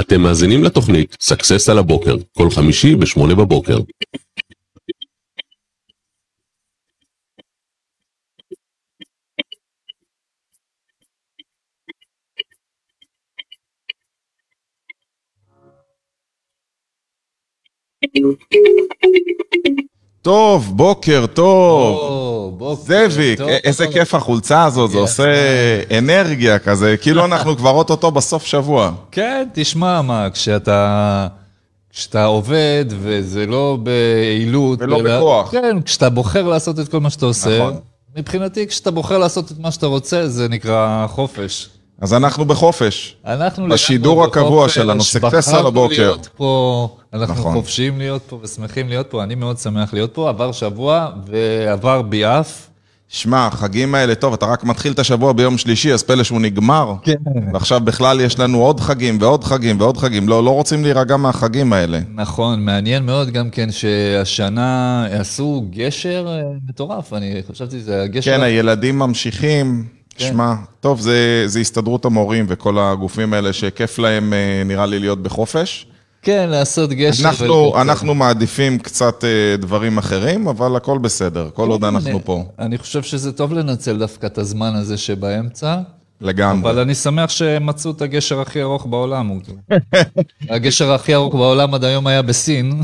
אתם מאזינים לתוכנית success על הבוקר, כל חמישי בשמונה בבוקר. טוב, בוקר טוב. או, בוקר זאביק, טוב. איזה כיף החולצה הזאת, זה. עושה אנרגיה כזה, כאילו אנחנו כבר אוטוטו בסוף שבוע. כן, תשמע, מה, כשאתה... כשאתה עובד וזה לא ביעילות... ולא אלא- בכוח. כן, כשאתה בוחר לעשות את כל מה שאתה עושה, נכון. מבחינתי, כשאתה בוחר לעשות את מה שאתה רוצה, זה נקרא חופש. אז אנחנו בחופש. אנחנו בשידור הקבוע שלנו, סקסס על הבוקר. להיות פה, אנחנו נכון. חופשיים להיות פה ושמחים להיות פה, אני מאוד שמח להיות פה, עבר שבוע ועבר ביעף. שמע, החגים האלה, טוב, אתה רק מתחיל את השבוע ביום שלישי, אז פלא שהוא נגמר. כן. ועכשיו בכלל יש לנו עוד חגים ועוד חגים ועוד חגים. לא, לא רוצים להירגע מהחגים האלה. נכון, מעניין מאוד גם כן שהשנה עשו גשר אה, מטורף, אני חשבתי שזה הגשר... כן, הילדים ממשיכים. כן. שמע, טוב, זה, זה הסתדרות המורים וכל הגופים האלה שכיף להם, אה, נראה לי, להיות בחופש. כן, לעשות גשר. אנחנו. אנחנו מעדיפים קצת אה, דברים אחרים, אבל הכל בסדר, כל עוד אנחנו אני- פה, אני חושב שזה טוב לנצל דווקא את הזמן הזה שבאמצע, לגמרי. אבל אני שמח שמצאו את הגשר הכי ארוך בעולם. הגשר הכי ארוך בעולם עד היום היה בסין.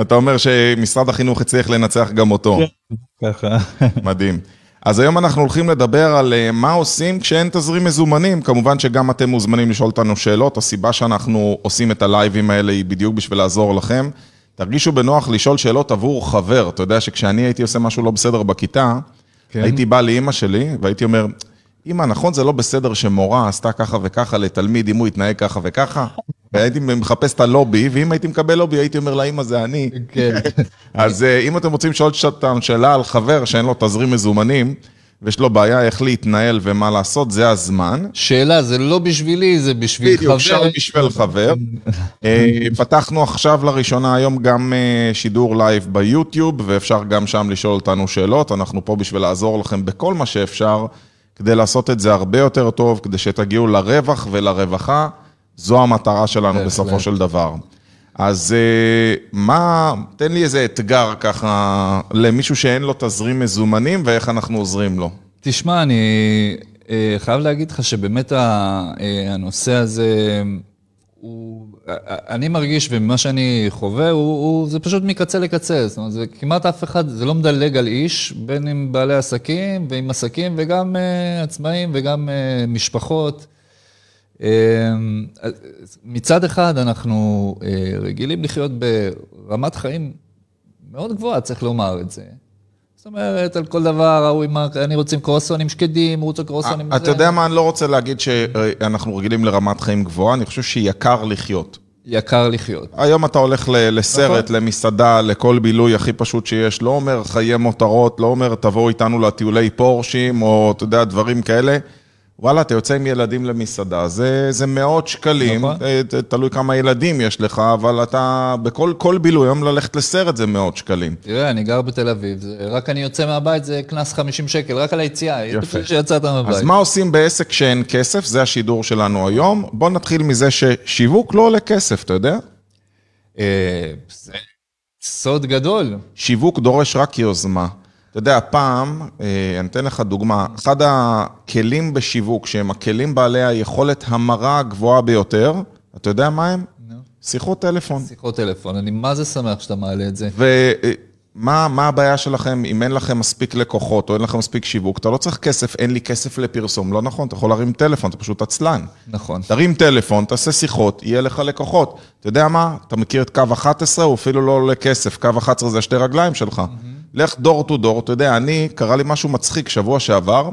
אתה אומר שמשרד החינוך הצליח לנצח גם אותו, ככה. מדהים. אז היום אנחנו הולכים לדבר על אה, מה עושים כשאין תזרים מזומנים. כמובן שגם אתם מוזמנים לשאול אותנו שאלות, הסיבה שאנחנו עושים את הלייבים האלה היא בדיוק בשביל לעזור לכם. תרגישו בנוח לשאול שאלות עבור חבר. אתה יודע שכשאני הייתי עושה משהו לא בסדר בכיתה, כן. הייתי בא לאימא שלי והייתי אומר, אמא, נכון זה לא בסדר שמורה עשתה ככה וככה לתלמיד אם הוא יתנהג ככה וככה? והייתי מחפש את הלובי, ואם הייתי מקבל לובי הייתי אומר לאמא זה אני. כן. אז אה, אם אתם רוצים לשאול אותנו שאלה על חבר שאין לו תזרים מזומנים, ויש לו בעיה איך להתנהל ומה לעשות, זה הזמן. שאלה, זה לא בשבילי, זה בשביל בדיוק, אפשר חבר. בשביל חבר. אה, פתחנו עכשיו לראשונה היום גם אה, שידור live ביוטיוב, ואפשר גם שם לשאול אותנו שאלות. אנחנו פה בשביל לעזור לכם בכל מה שאפשר, כדי לעשות את זה הרבה יותר טוב, כדי שתגיעו לרווח ולרווחה. זו המטרה שלנו בהחלט. בסופו של דבר. אז אה, מה, תן לי איזה אתגר ככה למישהו שאין לו תזרים מזומנים ואיך אנחנו עוזרים לו. תשמע, אני אה, חייב להגיד לך שבאמת אה, הנושא הזה, הוא, אני מרגיש, וממה שאני חווה, הוא, הוא, זה פשוט מקצה לקצה. זאת אומרת, זה כמעט אף אחד, זה לא מדלג על איש, בין אם בעלי עסקים, ועם עסקים, וגם עצמאים, וגם משפחות. אה, מצד אחד, אנחנו אה, רגילים לחיות ברמת חיים מאוד גבוהה, צריך לומר את זה. זאת אומרת, על כל דבר, ההוא עם ה... אני רוצה עם קרואסונים שקדים, הוא רוצה קרואסונים... אתה יודע מה, אני לא רוצה להגיד שאנחנו רגילים לרמת חיים גבוהה, אני חושב שיקר לחיות. יקר לחיות. היום אתה הולך לסרט, נכון. למסעדה, לכל בילוי הכי פשוט שיש, לא אומר חיי מותרות, לא אומר תבואו איתנו לטיולי פורשים, או אתה יודע, דברים כאלה. וואלה, אתה יוצא עם ילדים למסעדה, זה, זה מאות שקלים, נכון. אה, תלוי כמה ילדים יש לך, אבל אתה, בכל כל בילוי, היום ללכת לסרט זה מאות שקלים. תראה, אני גר בתל אביב, זה- רק אני יוצא מהבית, זה קנס 50 שקל, רק על היציאה. יפה. שיצאת מהבית. אז מה עושים בעסק שאין כסף? זה השידור שלנו היום. בואו נתחיל מזה ששיווק לא עולה כסף, אתה יודע? אה, זה סוד גדול. שיווק דורש רק יוזמה. אתה יודע, פעם, אה, אני אתן לך דוגמה, אחד הכלים בשיווק, שהם הכלים בעלי היכולת המרה הגבוהה ביותר, אתה יודע מה הם? נו. שיחות טלפון. שיחות טלפון, אני מה זה שמח שאתה מעלה את זה. ומה מה הבעיה שלכם אם אין לכם מספיק לקוחות או אין לכם מספיק שיווק? אתה לא צריך כסף, אין לי כסף לפרסום. לא נכון, אתה יכול להרים טלפון, אתה פשוט עצלן. נכון. תרים טלפון, תעשה שיחות, יהיה לך לקוחות. אתה יודע מה? אתה מכיר את קו 11, הוא אפילו לא עולה כסף. קו 11 זה השתי רגליים שלך. לך דור טו דור, אתה יודע, אני, קרה לי משהו מצחיק שבוע שעבר.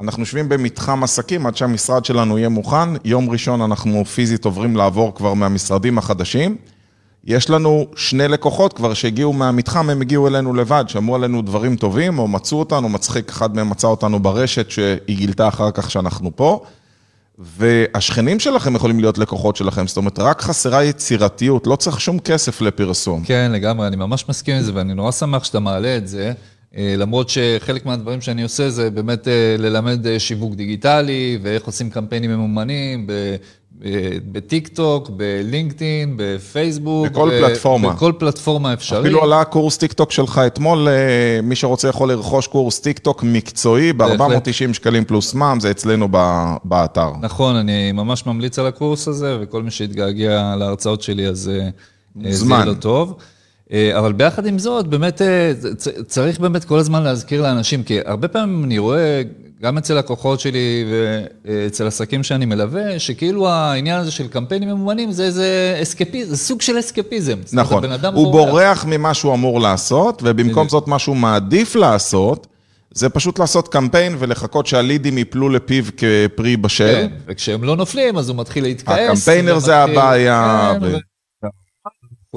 אנחנו יושבים במתחם עסקים עד שהמשרד שלנו יהיה מוכן. יום ראשון אנחנו פיזית עוברים לעבור כבר מהמשרדים החדשים. יש לנו שני לקוחות כבר שהגיעו מהמתחם, הם הגיעו אלינו לבד, שמעו עלינו דברים טובים, או מצאו אותנו, מצחיק, אחד מהם מצא אותנו ברשת, שהיא גילתה אחר כך שאנחנו פה. והשכנים שלכם יכולים להיות לקוחות שלכם, זאת אומרת, רק חסרה יצירתיות, לא צריך שום כסף לפרסום. כן, לגמרי, אני ממש מסכים עם זה, ואני נורא שמח שאתה מעלה את זה. אה, למרות שחלק מהדברים שאני עושה זה באמת אה, ללמד אה, שיווק דיגיטלי ואיך עושים קמפיינים ממומנים בטיק טוק, בלינקדאין, בפייסבוק. בכל ב- פלטפורמה. בכל פלטפורמה אפשרית. אפילו עלה קורס טיק טוק שלך אתמול, אה, מי שרוצה יכול לרכוש קורס טיק טוק מקצועי ב-490 שקלים פלוס מע"מ, זה אצלנו באתר. נכון, אני ממש ממליץ על הקורס הזה, וכל מי שהתגעגע להרצאות שלי, אז אה, זה לו טוב. אה, אבל ביחד עם זאת, באמת אה, צריך באמת כל הזמן להזכיר לאנשים, כי הרבה פעמים אני רואה, גם אצל לקוחות שלי ואצל עסקים שאני מלווה, שכאילו העניין הזה של קמפיינים ממומנים זה איזה אסקפיזם, זה סוג של אסקפיזם. נכון, הוא בורח ממה שהוא אמור לעשות, ובמקום זאת מה שהוא מעדיף לעשות, זה פשוט לעשות קמפיין ולחכות שהלידים יפלו לפיו כפרי בשל. כן, וכשהם לא נופלים, אז הוא מתחיל להתכעס. הקמפיינר זה ומתחיל- הבעיה, כן, ו- ו-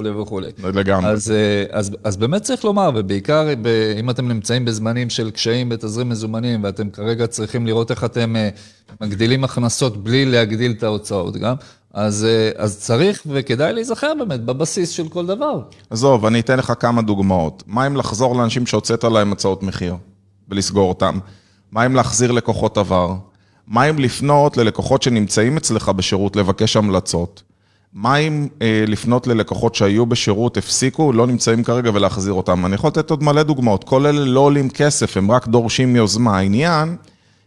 וכולי וכולי. לגמרי. אז, אה, אז, אז באמת צריך לומר, ובעיקר ב, אם אתם נמצאים בזמנים של קשיים בתזרים מזומנים, ואתם כרגע צריכים לראות איך אתם אה, מגדילים הכנסות בלי להגדיל את ההוצאות גם, אז, אה, אז צריך וכדאי להיזכר באמת בבסיס של כל דבר. עזוב, אני אתן לך כמה דוגמאות. מה אם לחזור לאנשים שהוצאת להם הצעות מחיר ולסגור אותם? מה אם להחזיר לקוחות עבר? מה אם לפנות ללקוחות שנמצאים אצלך בשירות לבקש המלצות? מה אם אה, לפנות ללקוחות שהיו בשירות, הפסיקו, לא נמצאים כרגע ולהחזיר אותם? אני יכול לתת עוד מלא דוגמאות. כל אלה לא עולים כסף, הם רק דורשים יוזמה. העניין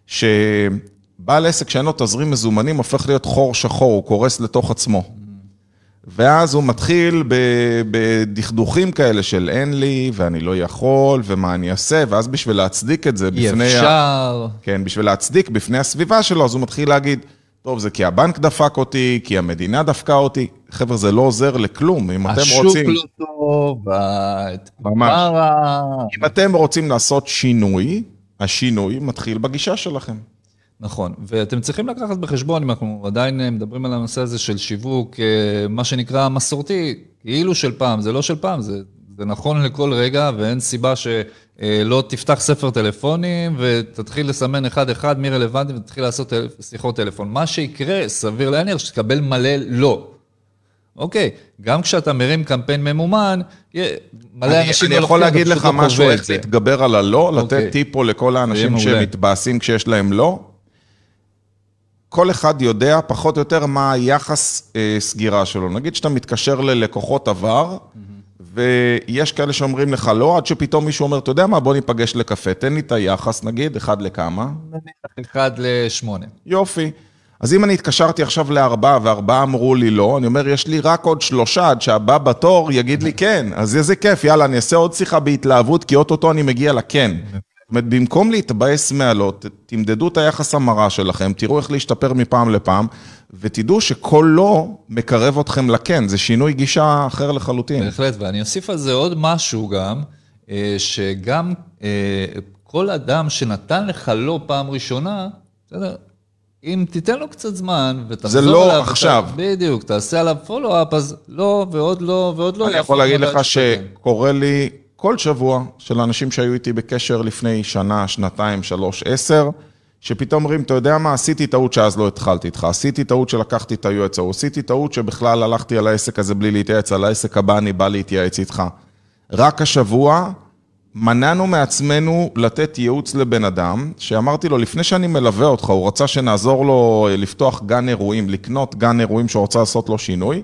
שבעל עסק שאין לו תזרים מזומנים הופך להיות חור שחור, הוא קורס לתוך עצמו. ואז הוא מתחיל בדכדוכים כאלה של אין לי, ואני לא יכול, ומה אני אעשה, ואז בשביל להצדיק את זה אי בפני... ה- אפשר, כן, בשביל להצדיק בפני הסביבה שלו, אז הוא מתחיל להגיד, טוב, זה כי הבנק דפק אותי, כי המדינה דפקה אותי. חבר'ה, זה לא עוזר לכלום. אם אתם השוק רוצים... לא טוב, ממש. אם אתם רוצים לעשות שינוי, השינוי מתחיל בגישה שלכם. נכון, ואתם צריכים לקחת בחשבון, אם אנחנו עדיין אה, מדברים על הנושא הזה של שיווק, אה, מה שנקרא מסורתי, כאילו של פעם, זה לא של פעם, זה, זה נכון לכל רגע, ואין סיבה שלא תפתח ספר טלפונים ותתחיל לסמן אחד-אחד מי רלוונטי ותתחיל לעשות שיחות טלפון. מה שיקרה, סביר להניח, שתקבל מלא לא. אוקיי, גם כשאתה מרים קמפיין ממומן, מלא אני, אנשים אני לא יכול להגיד לך לא משהו, איך. להתגבר על הלא, לתת אוקיי. טיפ פה לכל האנשים. שמתבאסים כשיש להם לא. כל אחד יודע פחות או יותר מה היחס אה, סגירה שלו. נגיד שאתה מתקשר ללקוחות עבר, ויש כאלה שאומרים לך לא, עד שפתאום מישהו אומר, אתה יודע מה, בוא ניפגש לקפה, תן לי את היחס, נגיד, אחד לכמה. אחד לשמונה. יופי. אז אם אני התקשרתי עכשיו לארבעה, וארבעה אמרו לי לא, אני אומר, יש לי רק עוד שלושה עד שהבא בתור יגיד לי כן. אז איזה כיף, יאללה, אני אעשה עוד שיחה בהתלהבות, כי אוטוטו אני מגיע לכן. אומרת, במקום להתבאס מהלא, תמדדו את היחס המרה שלכם, תראו איך להשתפר מפעם לפעם, ותדעו שכל לא מקרב אתכם לכן, זה שינוי גישה אחר לחלוטין. בהחלט, ואני אוסיף על זה עוד משהו גם, אה, שגם אה, כל אדם שנתן לך לא פעם ראשונה, בסדר? אם תיתן לו קצת זמן ותחזור זה לא עכשיו. אתה, בדיוק, תעשה עליו פולו-אפ, אז לא, ועוד לא, ועוד לא. אני יכול להגיד לך. שקורה לי כל שבוע של אנשים שהיו איתי בקשר לפני שנה, שנתיים, שלוש, עשר, שפתאום אומרים, אתה יודע מה, עשיתי טעות שאז לא התחלתי איתך, עשיתי טעות שלקחתי את היועץ ההוא, עשיתי טעות שבכלל הלכתי על העסק הזה בלי להתייעץ, על העסק הבא אני בא להתייעץ איתך. רק השבוע מנענו מעצמנו לתת ייעוץ לבן אדם, שאמרתי לו, לפני שאני מלווה אותך, הוא רצה שנעזור לו אה, לפתוח גן אירועים, לקנות גן אירועים שהוא רוצה לעשות לו שינוי.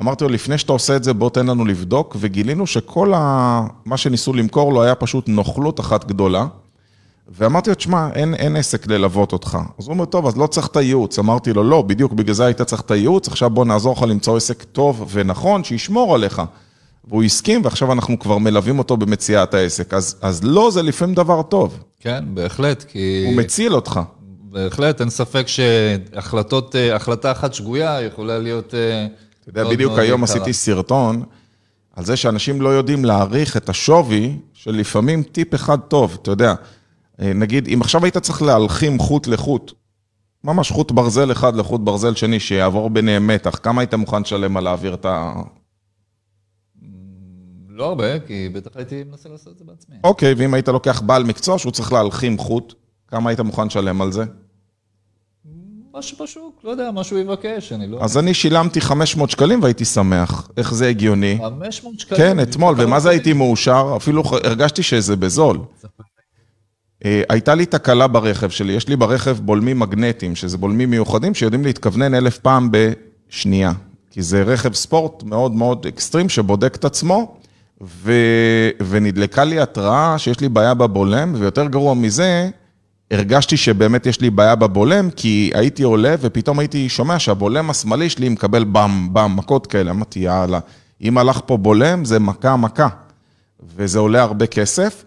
אמרתי לו, לפני שאתה עושה את זה, בוא תן לנו לבדוק, וגילינו שכל ה... מה שניסו למכור לו היה פשוט נוכלות אחת גדולה. ואמרתי לו, תשמע, אין, אין עסק ללוות אותך. אז הוא אומר, טוב, אז לא צריך את הייעוץ. אמרתי לו, לא, בדיוק בגלל זה היית צריך את הייעוץ, עכשיו בוא נעזור לך למצוא עסק טוב ונכון, שישמור עליך. והוא הסכים, ועכשיו אנחנו כבר מלווים אותו במציאת העסק. אז, אז לא, זה לפעמים דבר טוב. כן, בהחלט, כי... הוא מציל אותך. בהחלט, אין ספק שהחלטות, אה, החלטה אחת שגויה יכולה להיות... אתה יודע, בדיוק היום עשיתי סרטון על זה שאנשים לא יודעים להעריך את השווי של לפעמים טיפ אחד טוב, אתה יודע. אה, נגיד, אם עכשיו היית צריך להלחים חוט לחוט, ממש חוט ברזל אחד לחוט ברזל שני, שיעבור ביניהם מתח, כמה היית מוכן לשלם על להעביר את ה... לא הרבה, כי בטח הייתי מנסה לעשות את זה בעצמי. אוקיי, ואם היית לוקח בעל מקצוע שהוא צריך להלחים חוט, כמה היית מוכן לשלם על זה? מה שבשוק, לא יודע, מה שהוא יבקש, אני לא... אז אני שילמתי 500 שקלים והייתי שמח. איך זה הגיוני? 500 שקלים. כן, אתמול, ומה זה הייתי מאושר? אפילו הרגשתי שזה בזול. אה, הייתה לי תקלה ברכב שלי, יש לי ברכב בולמים מגנטיים, שזה בולמים מיוחדים שיודעים להתכוונן אלף פעם בשנייה. כי זה רכב ספורט מאוד מאוד אקסטרים שבודק את עצמו, ו... ונדלקה לי התראה שיש לי בעיה בבולם, ויותר גרוע מזה, הרגשתי שבאמת יש לי בעיה בבולם, כי הייתי עולה ופתאום הייתי שומע שהבולם השמאלי שלי מקבל באם, באם, מכות כאלה. אמרתי, יאללה, אם הלך פה בולם, זה מכה, מכה. וזה עולה הרבה כסף.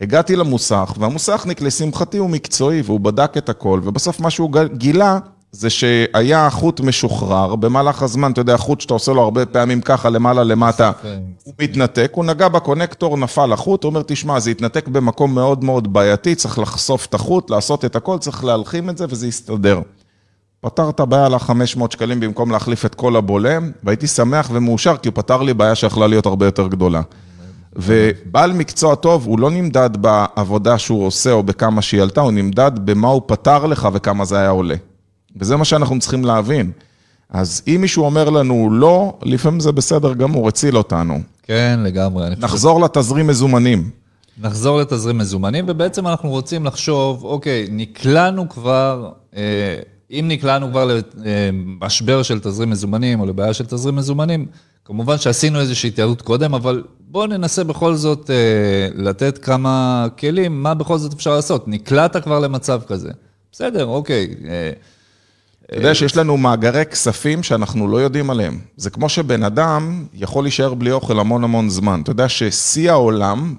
הגעתי למוסך, והמוסכניק לשמחתי הוא מקצועי, והוא בדק את הכל, ובסוף מה שהוא גילה, זה שהיה חוט משוחרר, במהלך הזמן, אתה יודע, חוט שאתה עושה לו הרבה פעמים ככה, למעלה, למטה, הוא מתנתק, הוא נגע בקונקטור, נפל החוט, הוא אומר, תשמע, זה התנתק במקום מאוד מאוד בעייתי, צריך לחשוף את החוט, לעשות את הכל, צריך להלחים את זה, וזה יסתדר. פתר את הבעיה על ה-500 שקלים במקום להחליף את כל הבולם, והייתי שמח ומאושר, כי הוא פתר לי בעיה שיכולה להיות הרבה יותר גדולה. ובעל מקצוע טוב, הוא לא נמדד בעבודה שהוא עושה או בכמה שהיא עלתה, הוא נמדד במה הוא פתר לך וכמה זה היה עולה. וזה מה שאנחנו צריכים להבין. אז אם מישהו אומר לנו לא, לפעמים זה בסדר גמור, הציל אותנו. כן, לגמרי. נחזור חושב... לתזרים מזומנים. נחזור לתזרים מזומנים, ובעצם אנחנו רוצים לחשוב, אוקיי, נקלענו כבר, אה, אם נקלענו כבר למשבר של תזרים מזומנים או לבעיה של תזרים מזומנים, כמובן שעשינו איזושהי התייעלות קודם, אבל בואו ננסה בכל זאת אה, לתת כמה כלים, מה בכל זאת אפשר לעשות. נקלעת כבר למצב כזה. בסדר, אוקיי. אה, אתה יודע שיש לנו מאגרי כספים שאנחנו לא יודעים עליהם. זה כמו שבן אדם יכול להישאר בלי אוכל המון המון זמן. אתה יודע ששיא העולם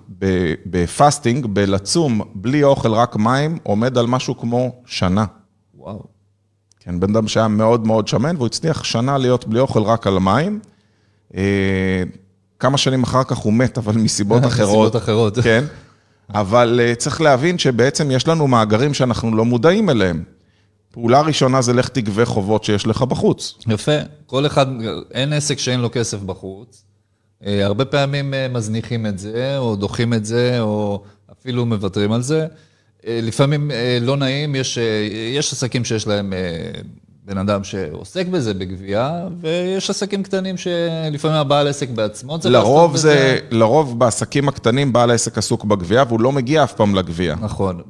ב fasting, בלצום בלי אוכל, רק מים, עומד על משהו כמו שנה. וואו. כן, בן אדם שהיה מאוד מאוד שמן, והוא הצליח שנה להיות בלי אוכל רק על מים. אה, כמה שנים אחר כך הוא מת, אבל מסיבות אחרות. מסיבות אחרות. כן. אבל אה, צריך להבין שבעצם יש לנו מאגרים שאנחנו לא מודעים אליהם. פעולה ראשונה זה לך תגבה חובות שיש לך בחוץ. יפה. כל אחד, אין עסק שאין לו כסף בחוץ. אה, הרבה פעמים אה, מזניחים את זה, או דוחים את זה, או אפילו מוותרים על זה. אה, לפעמים לא נעים, יש, יש עסקים שיש להם בן אדם שעוסק בזה בגבייה, ויש עסקים קטנים שלפעמים הבעל עסק בעצמו צריך לעסוק בזה. זה, לרוב בעסקים הקטנים בעל העסק עסוק בגבייה, והוא לא מגיע אף פעם לגבייה. נכון.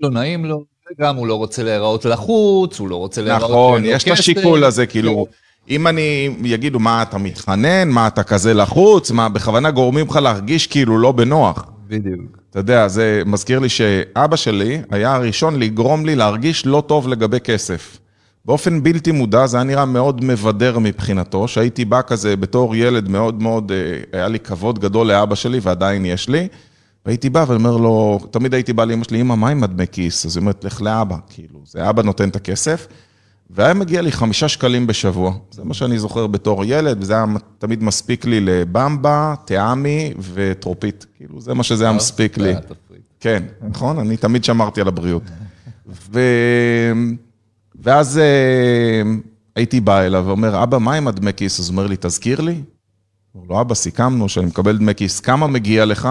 ולא נעים לו, וגם הוא לא רוצה להיראות לחוץ, הוא לא רוצה להיראות... נכון, יש את השיקול הזה, כאילו, אם אני, יגידו, מה, אתה מתחנן? מה, אתה כזה לחוץ? מה, בכוונה גורמים לך להרגיש כאילו לא בנוח. בדיוק. אתה יודע, זה מזכיר לי שאבא שלי היה הראשון לגרום לי להרגיש לא טוב לגבי כסף. באופן בלתי מודע, זה היה נראה מאוד מבדר מבחינתו, שהייתי בא כזה בתור ילד מאוד מאוד, אה, היה לי כבוד גדול לאבא שלי ועדיין יש לי. והייתי בא ואומר לו, תמיד הייתי בא לאמא שלי, אמא, מה עם הדמי כיס? אז היא אומרת, לך לאבא, כאילו, זה אבא נותן את הכסף. והיה מגיע לי חמישה שקלים בשבוע. זה מה שאני זוכר בתור ילד, וזה היה תמיד מספיק לי לבמבה, טעמי וטרופית. כאילו, זה מה שזה היה מספיק לי. כן, נכון? אני תמיד שמרתי על הבריאות. ו... ואז אה, הייתי בא אליו ואומר, אבא, מה עם הדמי כיס? אז הוא אומר לי, תזכיר לי. אומר לו, אבא, סיכמנו שאני מקבל דמי כיס, כמה מגיע לך?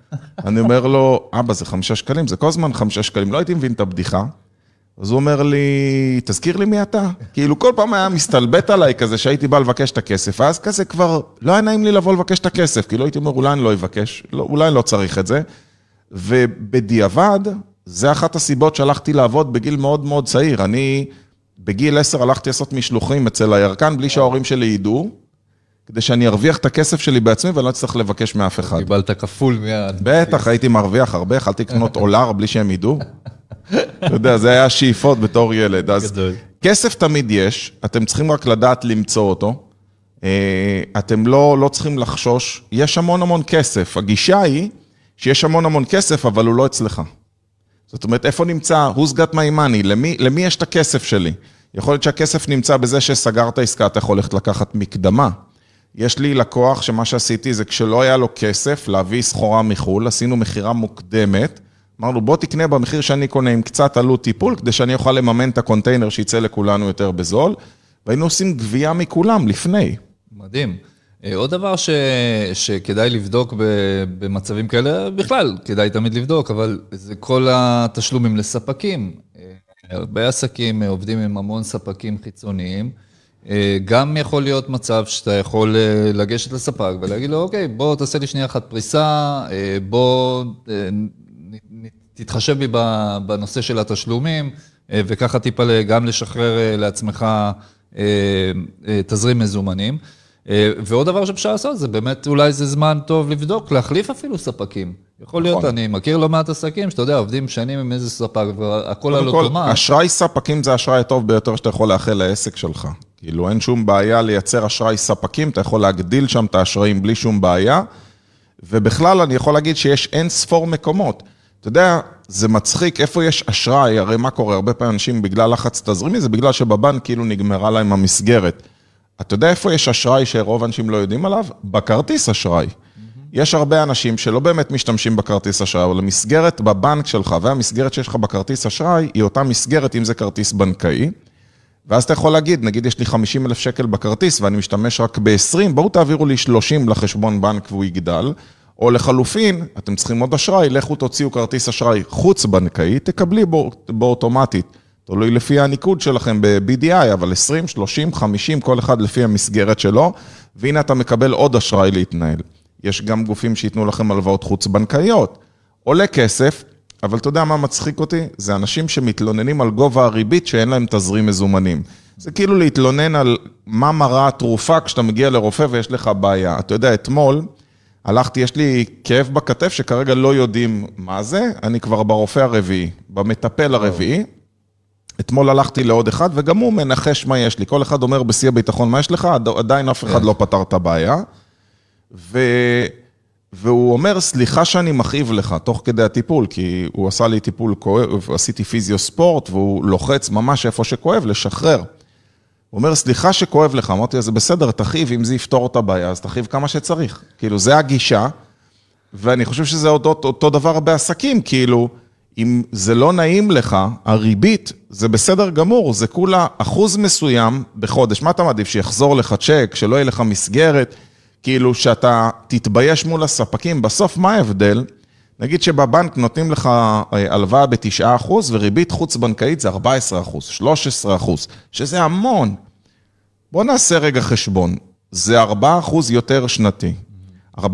אני אומר לו, אבא, זה חמישה שקלים, זה כל הזמן חמישה שקלים, לא הייתי מבין את הבדיחה. אז הוא אומר לי, תזכיר לי מי אתה. כאילו, כל פעם היה מסתלבט עליי כזה שהייתי בא לבקש את הכסף, ואז כזה כבר לא היה נעים לי לבוא לבקש את הכסף, כאילו הייתי אומר, אולי אני לא אבקש, לא, אולי אני לא צריך את זה. ובדיעבד, זה אחת הסיבות שהלכתי לעבוד בגיל מאוד מאוד צעיר. אני בגיל עשר הלכתי לעשות משלוחים אצל הירקן בלי שההורים שלי ידעו. כדי שאני ארוויח את הכסף שלי בעצמי ואני לא אצטרך לבקש מאף אחד. קיבלת כפול מיד. בטח, הייתי מרוויח הרבה, יכלתי לקנות אולר בלי שהם ידעו. אתה יודע, זה היה שאיפות בתור ילד. אז כסף תמיד יש, אתם צריכים רק לדעת למצוא אותו. אה, אתם לא, לא צריכים לחשוש, יש המון המון כסף. הגישה היא שיש המון המון כסף, אבל הוא לא אצלך. זאת אומרת, איפה נמצא, who's got my money, למי, למי יש את הכסף שלי? יכול להיות שהכסף נמצא בזה שסגרת עסקה, אתה יכול ללכת לקחת מקדמה. יש לי לקוח שמה שעשיתי זה כשלא היה לו כסף להביא סחורה מחו"ל, עשינו מכירה מוקדמת, אמרנו בוא תקנה במחיר שאני קונה עם קצת עלות טיפול, כדי שאני אוכל לממן את הקונטיינר שיצא לכולנו יותר בזול, והיינו עושים גבייה מכולם לפני. מדהים. אה, עוד דבר ש... שכדאי לבדוק במצבים כאלה, בכלל, כדאי תמיד לבדוק, אבל זה כל התשלומים לספקים. אה, הרבה עסקים אה, עובדים עם המון ספקים חיצוניים. אה, גם יכול להיות מצב שאתה יכול אה, לגשת לספק ולהגיד לו, אוקיי, בוא תעשה לי שנייה אחת פריסה, בוא תתחשב בי בנושא של התשלומים, וככה טיפה גם לשחרר לעצמך תזרים מזומנים. ועוד דבר שאפשר לעשות, זה באמת אולי זה זמן טוב לבדוק, להחליף אפילו ספקים. יכול להיות, נכון. אני מכיר לא מעט עסקים שאתה יודע, עובדים שנים עם איזה ספק, והכל על אוטומט. אשראי ספקים זה האשראי הטוב ביותר שאתה יכול לאחל לעסק שלך. כאילו, אין שום בעיה לייצר אשראי ספקים, אתה יכול להגדיל שם את האשראים בלי שום בעיה. ובכלל, אני יכול להגיד שיש אין ספור מקומות. אתה יודע, זה מצחיק, איפה יש אשראי, הרי מה קורה? הרבה פעמים אנשים בגלל לחץ תזרימי, זה בגלל שבבנק כאילו נגמרה להם המסגרת. אתה יודע איפה יש אשראי שרוב האנשים לא יודעים עליו? בכרטיס אשראי. יש הרבה אנשים שלא באמת משתמשים בכרטיס אשראי, אבל המסגרת בבנק שלך והמסגרת שיש לך בכרטיס אשראי, היא אותה מסגרת אם זה כרטיס בנקאי. ואז אתה יכול להגיד, נגיד יש לי 50 אלף שקל בכרטיס ואני משתמש רק ב-20, בואו תעבירו לי 30 לחשבון בנק והוא יגדל. או לחלופין, אתם צריכים עוד אשראי, לכו תוציאו כרטיס אשראי חוץ-בנקאי, תקבלי בו, בו אוטומטית. תלוי לפי הניקוד שלכם ב-BDI, אבל 20, 30, 50, כל אחד לפי המסגרת שלו, והנה אתה מקבל עוד אשראי להתנהל. יש גם גופים שייתנו לכם הלוואות חוץ-בנקאיות. עולה כסף, אבל אתה יודע מה מצחיק אותי? זה אנשים שמתלוננים על גובה הריבית שאין להם תזרים מזומנים. זה כאילו להתלונן על מה מראה התרופה כשאתה מגיע לרופא ויש לך בעיה. אתה יודע, אתמול הלכתי, יש לי כאב בכתף שכרגע לא יודעים מה זה, אני כבר ברופא הרביעי, במטפל הרביעי. אתמול הלכתי לעוד אחד, וגם הוא מנחש מה יש לי. כל אחד אומר בשיא הביטחון, מה יש לך? עדיין אף אחד כן. לא פתר את הבעיה. ו... והוא אומר, סליחה שאני מכאיב לך, תוך כדי הטיפול, כי הוא עשה לי טיפול כואב, עשיתי פיזיו ספורט, והוא לוחץ ממש איפה שכואב, לשחרר. הוא אומר, סליחה שכואב לך, אמרתי זה בסדר, תכאיב, אם זה יפתור את הבעיה, אז תכאיב כמה שצריך. כאילו, זה הגישה, ואני חושב שזה אותו, אותו דבר בעסקים, כאילו, אם זה לא נעים לך, הריבית, זה בסדר גמור, זה כולה אחוז מסוים בחודש. מה אתה מעדיף, שיחזור לך צ'ק, שלא יהיה לך מסגרת? כאילו שאתה תתבייש מול הספקים, בסוף מה ההבדל? נגיד שבבנק נותנים לך אה, הלוואה ב-9% וריבית חוץ-בנקאית זה 14%, 13%, שזה המון. בוא נעשה רגע חשבון, זה 4% יותר שנתי. 4%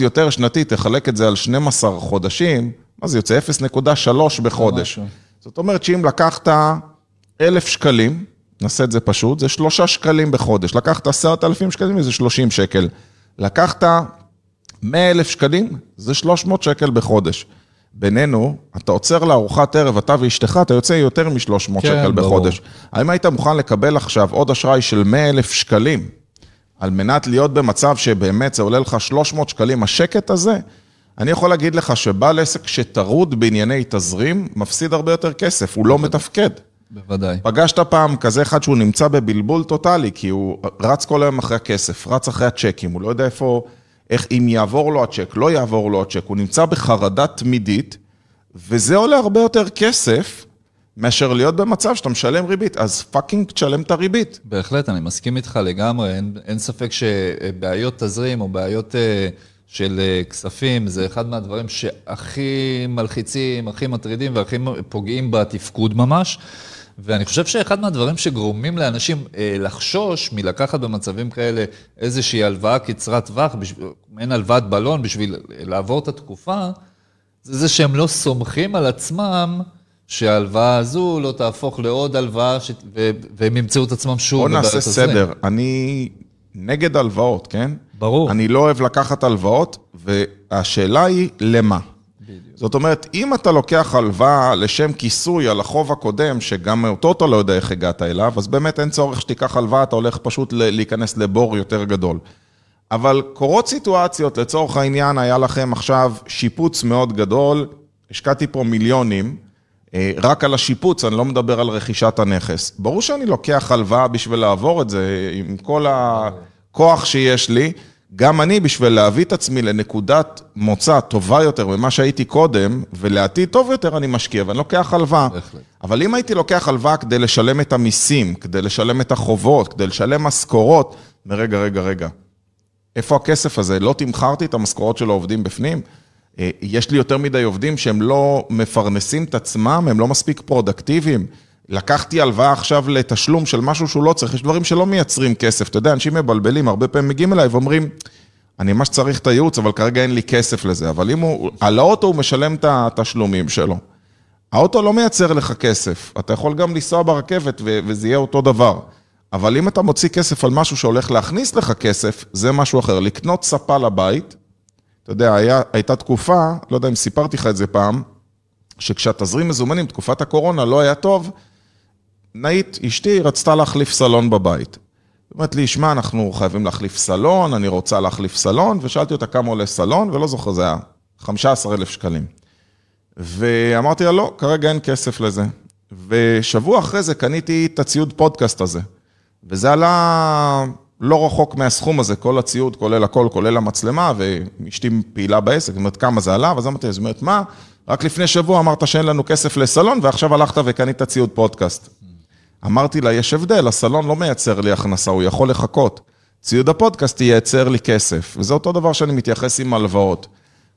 יותר שנתי, תחלק את זה על 12 חודשים, מה זה יוצא? 0.3 בחודש. זאת אומרת שאם לקחת 1,000 שקלים, נעשה את זה פשוט, זה 3 שקלים בחודש. לקחת 10,000 שקלים, זה 30 שקל. לקחת 100 אלף שקלים, זה 300 שקל בחודש. בינינו, אתה עוצר לארוחת ערב, אתה ואשתך, אתה יוצא יותר מ-300 כן, שקל ברור. בחודש. האם היית מוכן לקבל עכשיו עוד אשראי של 100 אלף שקלים, על מנת להיות במצב שבאמת זה עולה לך 300 שקלים, השקט הזה? אני יכול להגיד לך שבעל עסק שטרוד בענייני תזרים, מפסיד הרבה יותר כסף, הוא לא מתפקד. בוודאי. פגשת פעם כזה אחד שהוא נמצא בבלבול טוטאלי, כי הוא רץ כל היום אחרי הכסף, רץ אחרי הצ'קים, הוא לא יודע איפה, איך, אם יעבור לו הצ'ק, לא יעבור לו הצ'ק, הוא נמצא בחרדה תמידית, וזה עולה הרבה יותר כסף מאשר להיות במצב שאתה משלם ריבית, אז fucking תשלם את הריבית. בהחלט, אני מסכים איתך לגמרי, אין, אין ספק שבעיות תזרים או בעיות... אה, של אה, כספים, זה אחד מהדברים שהכי מלחיצים, הכי מטרידים והכי פוגעים בתפקוד ממש. ואני חושב שאחד מהדברים שגורמים לאנשים אה, לחשוש מלקחת במצבים כאלה איזושהי הלוואה קצרת טווח, מעין הלוואת בלון בשביל לעבור את התקופה, זה זה שהם לא סומכים על עצמם שההלוואה הזו לא תהפוך לעוד הלוואה ש... ו... והם ימצאו את עצמם שוב. בוא נעשה סדר, אני נגד הלוואות, כן? ברור. אני לא אוהב לקחת הלוואות, והשאלה היא למה. זאת אומרת, אם אתה לוקח הלוואה לשם כיסוי על החוב הקודם, שגם אותו אתה לא יודע איך הגעת אליו, אז באמת אין צורך שתיקח הלוואה, אתה הולך פשוט להיכנס לבור יותר גדול. אבל קורות סיטואציות, לצורך העניין, היה לכם עכשיו שיפוץ מאוד גדול, השקעתי פה מיליונים, אה, רק על השיפוץ, אני לא מדבר על רכישת הנכס. ברור שאני לוקח הלוואה בשביל לעבור את זה, עם כל הכוח שיש לי. גם אני, בשביל להביא את עצמי לנקודת מוצא טובה יותר ממה שהייתי קודם, ולעתיד טוב יותר, אני משקיע, ואני לוקח הלוואה. אבל אם הייתי לוקח הלוואה כדי לשלם את המיסים, כדי לשלם את החובות, כדי לשלם משכורות, רגע, רגע, רגע, איפה הכסף הזה? לא תמכרתי את המשכורות של העובדים בפנים? אה, יש לי יותר מדי עובדים שהם לא מפרנסים את עצמם, הם לא מספיק פרודקטיביים. לקחתי הלוואה עכשיו לתשלום של משהו שהוא לא צריך, יש דברים שלא מייצרים כסף. אתה יודע, אנשים מבלבלים, הרבה פעמים מגיעים אליי ואומרים, אני ממש צריך את הייעוץ, אבל כרגע אין לי כסף לזה. אבל אם הוא, על האוטו הוא משלם את התשלומים שלו. האוטו לא מייצר לך כסף, אתה יכול גם לנסוע ברכבת ו- וזה יהיה אותו דבר. אבל אם אתה מוציא כסף על משהו שהולך להכניס לך כסף, זה משהו אחר. לקנות ספה לבית, אתה יודע, היה, הייתה תקופה, לא יודע אם סיפרתי לך את זה פעם, שכשהתזרים מזומנים, תקופת הקורונה, לא היה טוב, נאית, אשתי, רצתה להחליף סלון בבית. היא אומרת לי, שמע, אנחנו חייבים להחליף סלון, אני רוצה להחליף סלון, ושאלתי אותה כמה עולה סלון, ולא זוכר, זה היה 15,000 שקלים. ואמרתי לה, לא, כרגע אין כסף לזה. ושבוע אחרי זה קניתי את הציוד פודקאסט הזה. וזה עלה לא רחוק מהסכום הזה, כל הציוד, כולל הכל, כולל המצלמה, ואשתי פעילה בעסק, זאת אומרת, כמה זה עלה, ואז אמרתי, זאת אומרת, מה? רק לפני שבוע אמרת שאין לנו כסף לסלון, ועכשיו הלכת וקנית ציוד פודקאסט. אמרתי לה, יש הבדל, הסלון לא מייצר לי הכנסה, הוא יכול לחכות. ציוד הפודקאסט ייצר לי כסף, וזה אותו דבר שאני מתייחס עם הלוואות.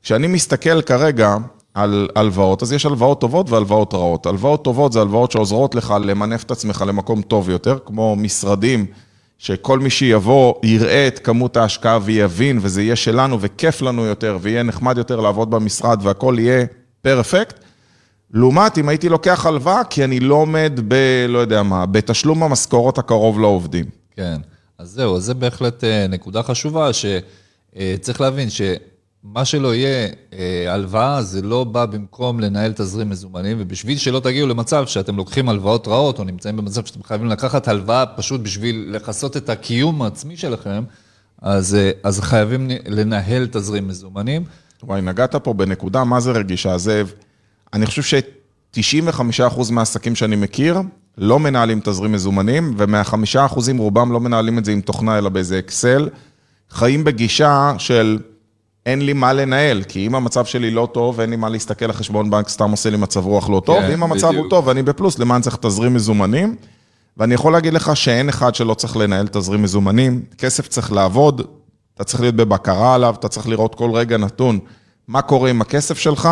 כשאני מסתכל כרגע על הלוואות, אז יש הלוואות טובות והלוואות רעות. הלוואות טובות זה הלוואות שעוזרות לך למנף את עצמך למקום טוב יותר, כמו משרדים, שכל מי שיבוא יראה את כמות ההשקעה ויבין, וזה יהיה שלנו וכיף לנו יותר, ויהיה נחמד יותר לעבוד במשרד והכל יהיה פרפקט. לעומת אם הייתי לוקח הלוואה, כי אני לא עומד ב... לא יודע מה, בתשלום המשכורת הקרוב לעובדים. כן, אז זהו, אז זה בהחלט אה, נקודה חשובה, שצריך להבין שמה שלא יהיה אה, הלוואה, זה לא בא במקום לנהל תזרים מזומנים, ובשביל שלא תגיעו למצב שאתם לוקחים הלוואות רעות, או נמצאים במצב שאתם חייבים לקחת הלוואה פשוט בשביל לכסות את הקיום העצמי שלכם, אז, אה, אז חייבים לנהל תזרים מזומנים. וואי, נגעת פה בנקודה, מה זה רגישה, זאב? אני חושב ש-95% מהעסקים שאני מכיר לא מנהלים תזרים מזומנים, ומה-5% רובם לא מנהלים את זה עם תוכנה, אלא באיזה אקסל. חיים בגישה של אין לי מה לנהל, כי אם המצב שלי לא טוב, אין לי מה להסתכל על חשבון בנק, סתם עושה לי מצב רוח לא טוב, כן, ואם המצב בדיוק. הוא טוב ואני בפלוס, למה אני צריך תזרים מזומנים? ואני יכול להגיד לך שאין אחד שלא צריך לנהל תזרים מזומנים, כסף צריך לעבוד, אתה צריך להיות בבקרה עליו, אתה צריך לראות כל רגע נתון מה קורה עם הכסף שלך,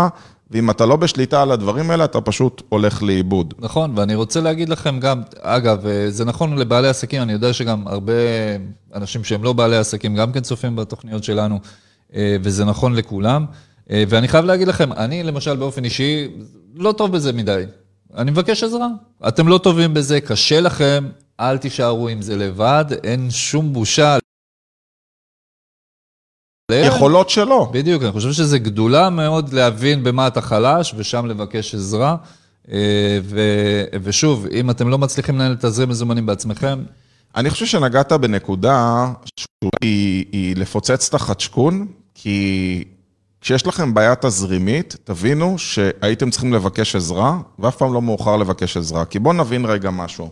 ואם אתה לא בשליטה על הדברים האלה, אתה פשוט הולך לאיבוד. נכון, ואני רוצה להגיד לכם גם, אגב, אה, זה נכון לבעלי עסקים, אני יודע שגם הרבה אנשים שהם לא בעלי עסקים גם כן צופים בתוכניות שלנו, אה, וזה נכון לכולם. אה, ואני חייב להגיד לכם, אני למשל באופן אישי לא טוב בזה מדי. אני מבקש עזרה. אתם לא טובים בזה, קשה לכם, אל תישארו עם זה לבד, אין שום בושה. יכולות שלא. בדיוק, אני חושב שזו גדולה מאוד להבין במה אתה חלש, ושם לבקש עזרה. אה, ו- ושוב, אם אתם לא מצליחים לנהל תזרים מזומנים בעצמכם, אני חושב שנגעת בנקודה שהיא היא לפוצץ את החדשקון, כי כשיש לכם בעיה תזרימית, תבינו שהייתם צריכים לבקש עזרה, ואף פעם לא מאוחר לבקש עזרה. כי בואו נבין רגע משהו.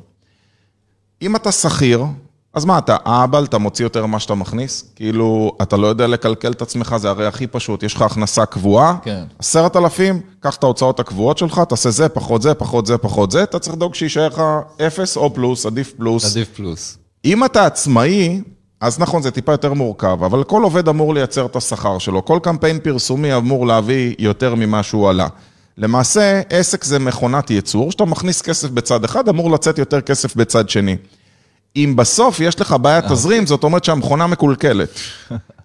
אם אתה שכיר, אז מה, אתה אהבל, אתה מוציא יותר ממה שאתה מכניס? כאילו, אתה לא יודע לקלקל את עצמך, זה הרי הכי פשוט, יש לך הכנסה קבועה, כן. עשרת אלפים, קח את ההוצאות הקבועות שלך, תעשה זה, פחות זה, פחות זה, פחות זה, אתה צריך לדאוג שיישאר לך אפס או פלוס, עדיף פלוס. עדיף פלוס. אם אתה עצמאי, אז נכון, זה טיפה יותר מורכב, אבל כל עובד אמור לייצר את השכר שלו. כל קמפיין פרסומי אמור להביא יותר ממה שהוא עלה. למעשה, עסק זה מכונת ייצור, שאתה מכניס כסף בצד אחד, אמור לצאת יותר כסף בצד שני. אם בסוף יש לך בעיית תזרים, זאת אומרת שהמכונה מקולקלת.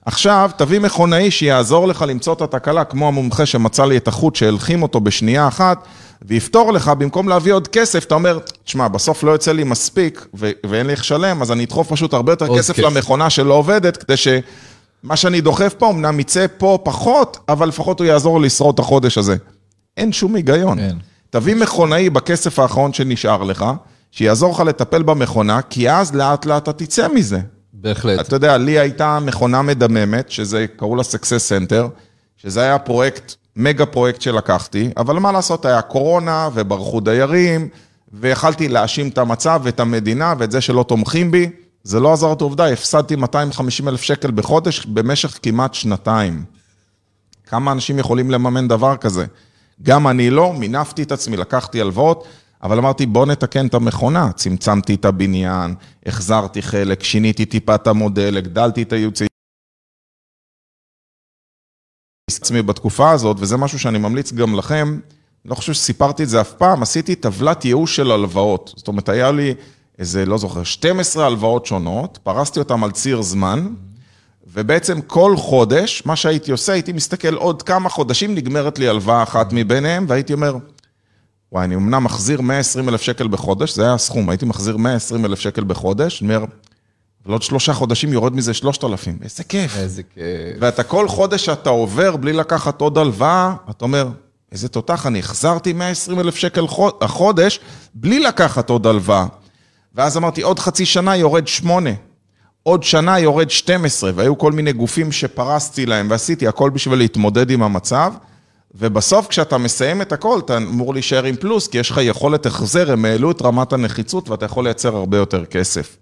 עכשיו, תביא מכונאי שיעזור לך למצוא את התקלה, כמו המומחה שמצא לי את החוט שהלחים אותו בשנייה אחת, ויפתור לך, במקום להביא עוד כסף, אתה אומר, תשמע, בסוף לא יוצא לי מספיק, ו- ואין לי איך לשלם, אז אני אדחוף פשוט הרבה יותר כסף כסף. למכונה שלא עובדת, כדי שמה שאני דוחף פה, אמנם יצא פה פחות, אבל לפחות הוא יעזור לשרוד את החודש הזה. אין שום היגיון. אין. תביא מכונאי בכסף האחרון שנשאר לך, שיעזור לך לטפל במכונה, כי אז לאט לאט אתה תצא מזה. בהחלט. אתה יודע, לי הייתה מכונה מדממת, שזה, קראו לה Success Center, שזה היה פרויקט, מגה פרויקט שלקחתי, אבל מה לעשות, היה קורונה וברחו דיירים, ויכלתי להאשים את המצב ואת המדינה ואת זה שלא תומכים בי. זה לא עזר את העובדה, הפסדתי 250 אלף שקל בחודש במשך כמעט שנתיים. כמה אנשים יכולים לממן דבר כזה? גם אני לא, מינפתי את עצמי, לקחתי הלוואות, אבל אמרתי, בוא נתקן את המכונה. צמצמתי את הבניין, החזרתי חלק, שיניתי טיפה את המודל, הגדלתי את הייעוץ עצמי בתקופה הזאת, וזה משהו שאני ממליץ גם לכם, לא חושב שסיפרתי את זה אף פעם, עשיתי טבלת ייאוש של הלוואות. זאת אומרת, היה לי איזה, לא זוכר, 12 הלוואות שונות, פרסתי אותן על ציר זמן, ובעצם כל חודש, מה שהייתי עושה, הייתי מסתכל עוד כמה חודשים, נגמרת לי הלוואה אחת מביניהם, והייתי אומר, וואי, אני אמנם מחזיר 120 אלף שקל בחודש, זה היה הסכום, הייתי מחזיר 120 אלף שקל בחודש, אני אומר, אבל עוד שלושה חודשים יורד מזה 3,000, איזה כיף. איזה כיף. ואתה כל חודש שאתה עובר בלי לקחת עוד הלוואה, אתה אומר, איזה תותח, אני החזרתי 120 אלף שקל חוד- החודש בלי לקחת עוד הלוואה. ואז אמרתי, עוד חצי שנה יורד שמונה, עוד שנה יורד 12, והיו כל מיני גופים שפרסתי להם ועשיתי הכל בשביל להתמודד עם המצב. ובסוף כשאתה מסיים את הכל, אתה אמור להישאר עם פלוס, כי יש לך יכולת החזר, הם העלו את רמת הנחיצות ואתה יכול לייצר הרבה יותר כסף.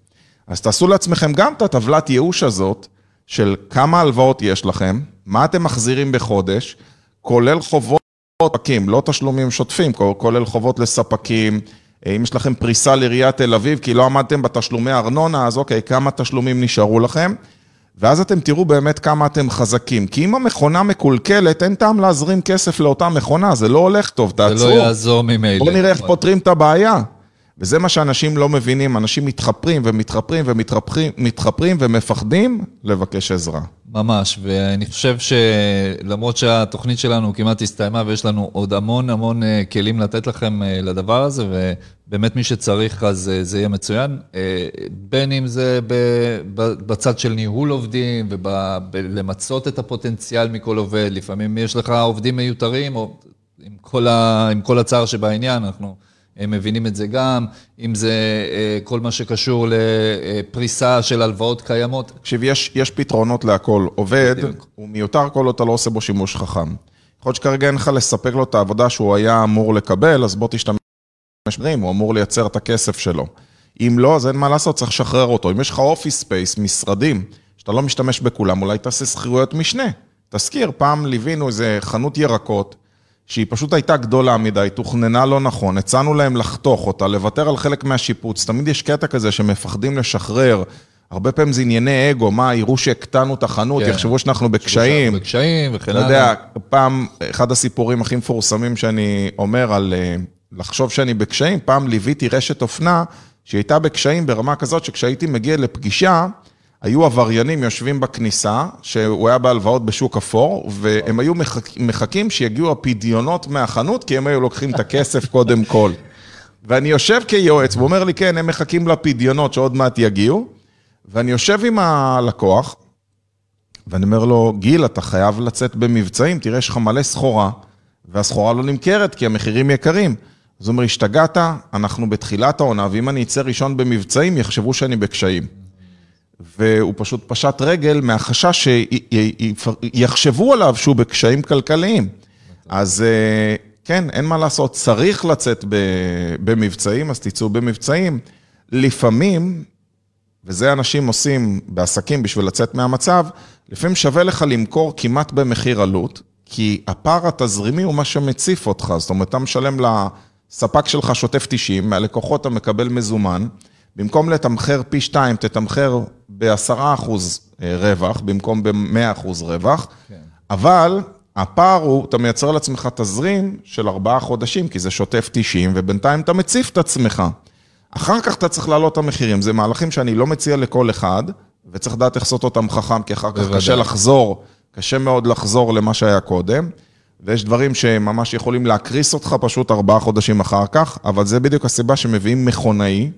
אז תעשו לעצמכם גם את הטבלת ייאוש הזאת, של כמה הלוואות יש לכם, מה אתם מחזירים בחודש, כולל חובות ספקים, לא תשלומים שוטפים, כולל חובות לספקים, אם יש לכם פריסה לעיריית תל אביב, כי לא עמדתם בתשלומי ארנונה, אז אוקיי, כמה תשלומים נשארו לכם? ואז אתם תראו באמת כמה אתם חזקים. כי אם המכונה מקולקלת, אין טעם להזרים כסף לאותה מכונה, זה לא הולך טוב, זה תעצרו. לא יעזור ממילא. בואו נראה איך פותרים את הבעיה. וזה מה שאנשים לא מבינים, אנשים מתחפרים ומתחפרים ומתחפרים מתחפרים ומפחדים לבקש עזרה. ממש, ואני חושב שלמרות שהתוכנית שלנו כמעט הסתיימה ויש לנו עוד המון המון אה, כלים לתת לכם אה, לדבר הזה, ובאמת מי שצריך אז אה, זה יהיה מצוין, בין אם זה בצד של ניהול עובדים ולמצות את הפוטנציאל מכל עובד, לפעמים יש לך עובדים מיותרים, או עם כל, ה, עם כל הצער שבעניין, אנחנו... הם מבינים את זה גם, אם זה אה, כל מה שקשור לפריסה של הלוואות קיימות. תקשיב, יש, יש פתרונות להכל. עובד, בדיוק. הוא מיותר כל עוד אתה לא עושה בו שימוש חכם. יכול להיות שכרגע אין לך לספק לו את העבודה שהוא היה אמור לקבל, אז בוא תשתמש בדברים, הוא אמור לייצר את הכסף שלו. אם לא, אז אין מה לעשות, צריך לשחרר אותו. אם יש לך office space, משרדים, שאתה לא משתמש בכולם, אולי תעשה שכירויות משנה. תזכיר, פעם ליווינו איזה חנות ירקות, שהיא פשוט הייתה גדולה מדי, תוכננה לא נכון, הצענו להם לחתוך אותה, לוותר על חלק מהשיפוץ. תמיד יש קטע כזה שמפחדים לשחרר. הרבה פעמים זה ענייני אגו, מה, יראו שהקטנו את החנות, כן. יחשבו שאנחנו בקשיים. בקשיים וכן אתה הלאה. יודע, פעם, אחד הסיפורים הכי מפורסמים שאני אומר על אה, לחשוב שאני בקשיים, פעם ליוויתי רשת אופנה שהיא הייתה בקשיים ברמה כזאת שכשהייתי מגיע לפגישה, היו עבריינים יושבים בכניסה, שהוא היה בהלוואות בשוק אפור, והם היו מחכ... מחכים שיגיעו הפדיונות מהחנות, כי הם היו לוקחים את הכסף קודם כל. ואני יושב כיועץ, והוא אומר לי, כן, הם מחכים לפדיונות שעוד מעט יגיעו, ואני יושב עם הלקוח, ואני אומר לו, גיל, אתה חייב לצאת במבצעים, תראה, יש לך מלא סחורה, והסחורה לא נמכרת כי המחירים יקרים. אז הוא אומר, השתגעת, אנחנו בתחילת העונה, ואם אני אצא ראשון במבצעים, יחשבו שאני בקשיים. והוא פשוט פשט רגל מהחשש שיחשבו עליו שהוא בקשיים כלכליים. אז אה, כן, אין מה לעשות, צריך לצאת במבצעים, אז תצאו במבצעים. לפעמים, וזה אנשים עושים בעסקים בשביל לצאת מהמצב, לפעמים שווה לך למכור כמעט במחיר עלות, כי הפער התזרימי הוא מה שמציף אותך, זאת אומרת, אתה משלם לספק שלך שוטף 90, מהלקוחות אתה מקבל מזומן, במקום לתמחר פי 2, תתמחר ב-10% רווח, במקום ב-100% רווח, כן. אבל הפער הוא, אתה מייצר לעצמך תזרים של ארבעה חודשים, כי זה שוטף 90, ובינתיים אתה מציף את עצמך. אחר כך אתה צריך להעלות את המחירים, זה מהלכים שאני לא מציע לכל אחד, וצריך לדעת איך לעשות אותם חכם, כי אחר כך בוודאי. קשה לחזור, קשה מאוד לחזור למה שהיה קודם, ויש דברים שממש יכולים להקריס אותך פשוט ארבעה חודשים אחר כך, אבל זה בדיוק הסיבה שמביאים מכונאי,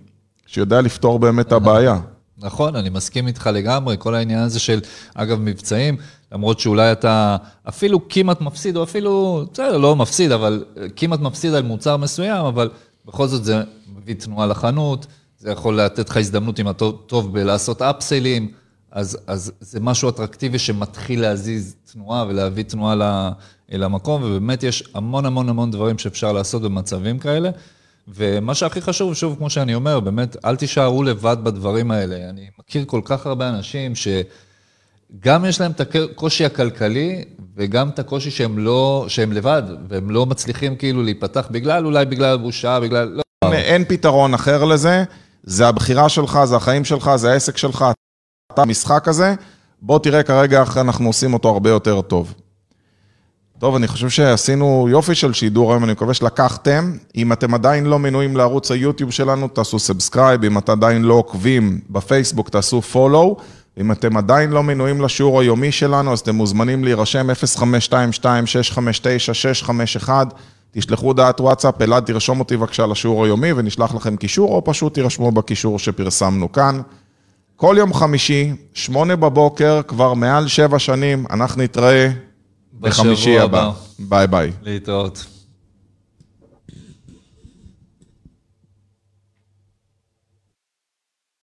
שיודע לפתור באמת את הבעיה. נכון, אני מסכים איתך לגמרי, כל העניין הזה של, אגב, מבצעים, למרות שאולי אתה אפילו כמעט מפסיד, או אפילו, בסדר, לא מפסיד, אבל כמעט מפסיד על מוצר מסוים, אבל בכל זאת זה מביא תנועה לחנות, זה יכול לתת לך הזדמנות אם אתה טוב בלעשות אפסלים, אז, אז זה משהו אטרקטיבי שמתחיל להזיז תנועה ולהביא תנועה למקום, ובאמת יש המון המון המון דברים שאפשר לעשות במצבים כאלה. ומה שהכי חשוב, שוב, כמו שאני אומר, באמת, אל תישארו לבד בדברים האלה. אני מכיר כל כך הרבה אנשים שגם יש להם את הקושי הכלכלי, וגם את הקושי שהם לא, שהם לבד, והם לא מצליחים כאילו להיפתח בגלל, אולי בגלל בושה, בגלל... לא. אין- פתרון אחר לזה, זה הבחירה שלך, זה החיים שלך, זה העסק שלך, אתה המשחק הזה, בוא תראה כרגע איך אנחנו עושים אותו הרבה יותר טוב. טוב, אני חושב שעשינו יופי של שידור היום, אני מקווה שלקחתם. אם אתם עדיין לא מנויים לערוץ היוטיוב שלנו, תעשו subscribe, אם אתם עדיין לא עוקבים בפייסבוק, תעשו follow. אם אתם עדיין לא מנויים לשיעור היומי שלנו, אז אתם מוזמנים להירשם 0522-659-651, תשלחו דעת וואטסאפ, אלעד תרשום אותי בבקשה לשיעור היומי ונשלח לכם קישור, או פשוט תירשמו בקישור שפרסמנו כאן. כל יום חמישי, שמונה בבוקר, כבר מעל שבע שנים, אנחנו נתראה בחמישי. הבא. ביי ביי. להתראות.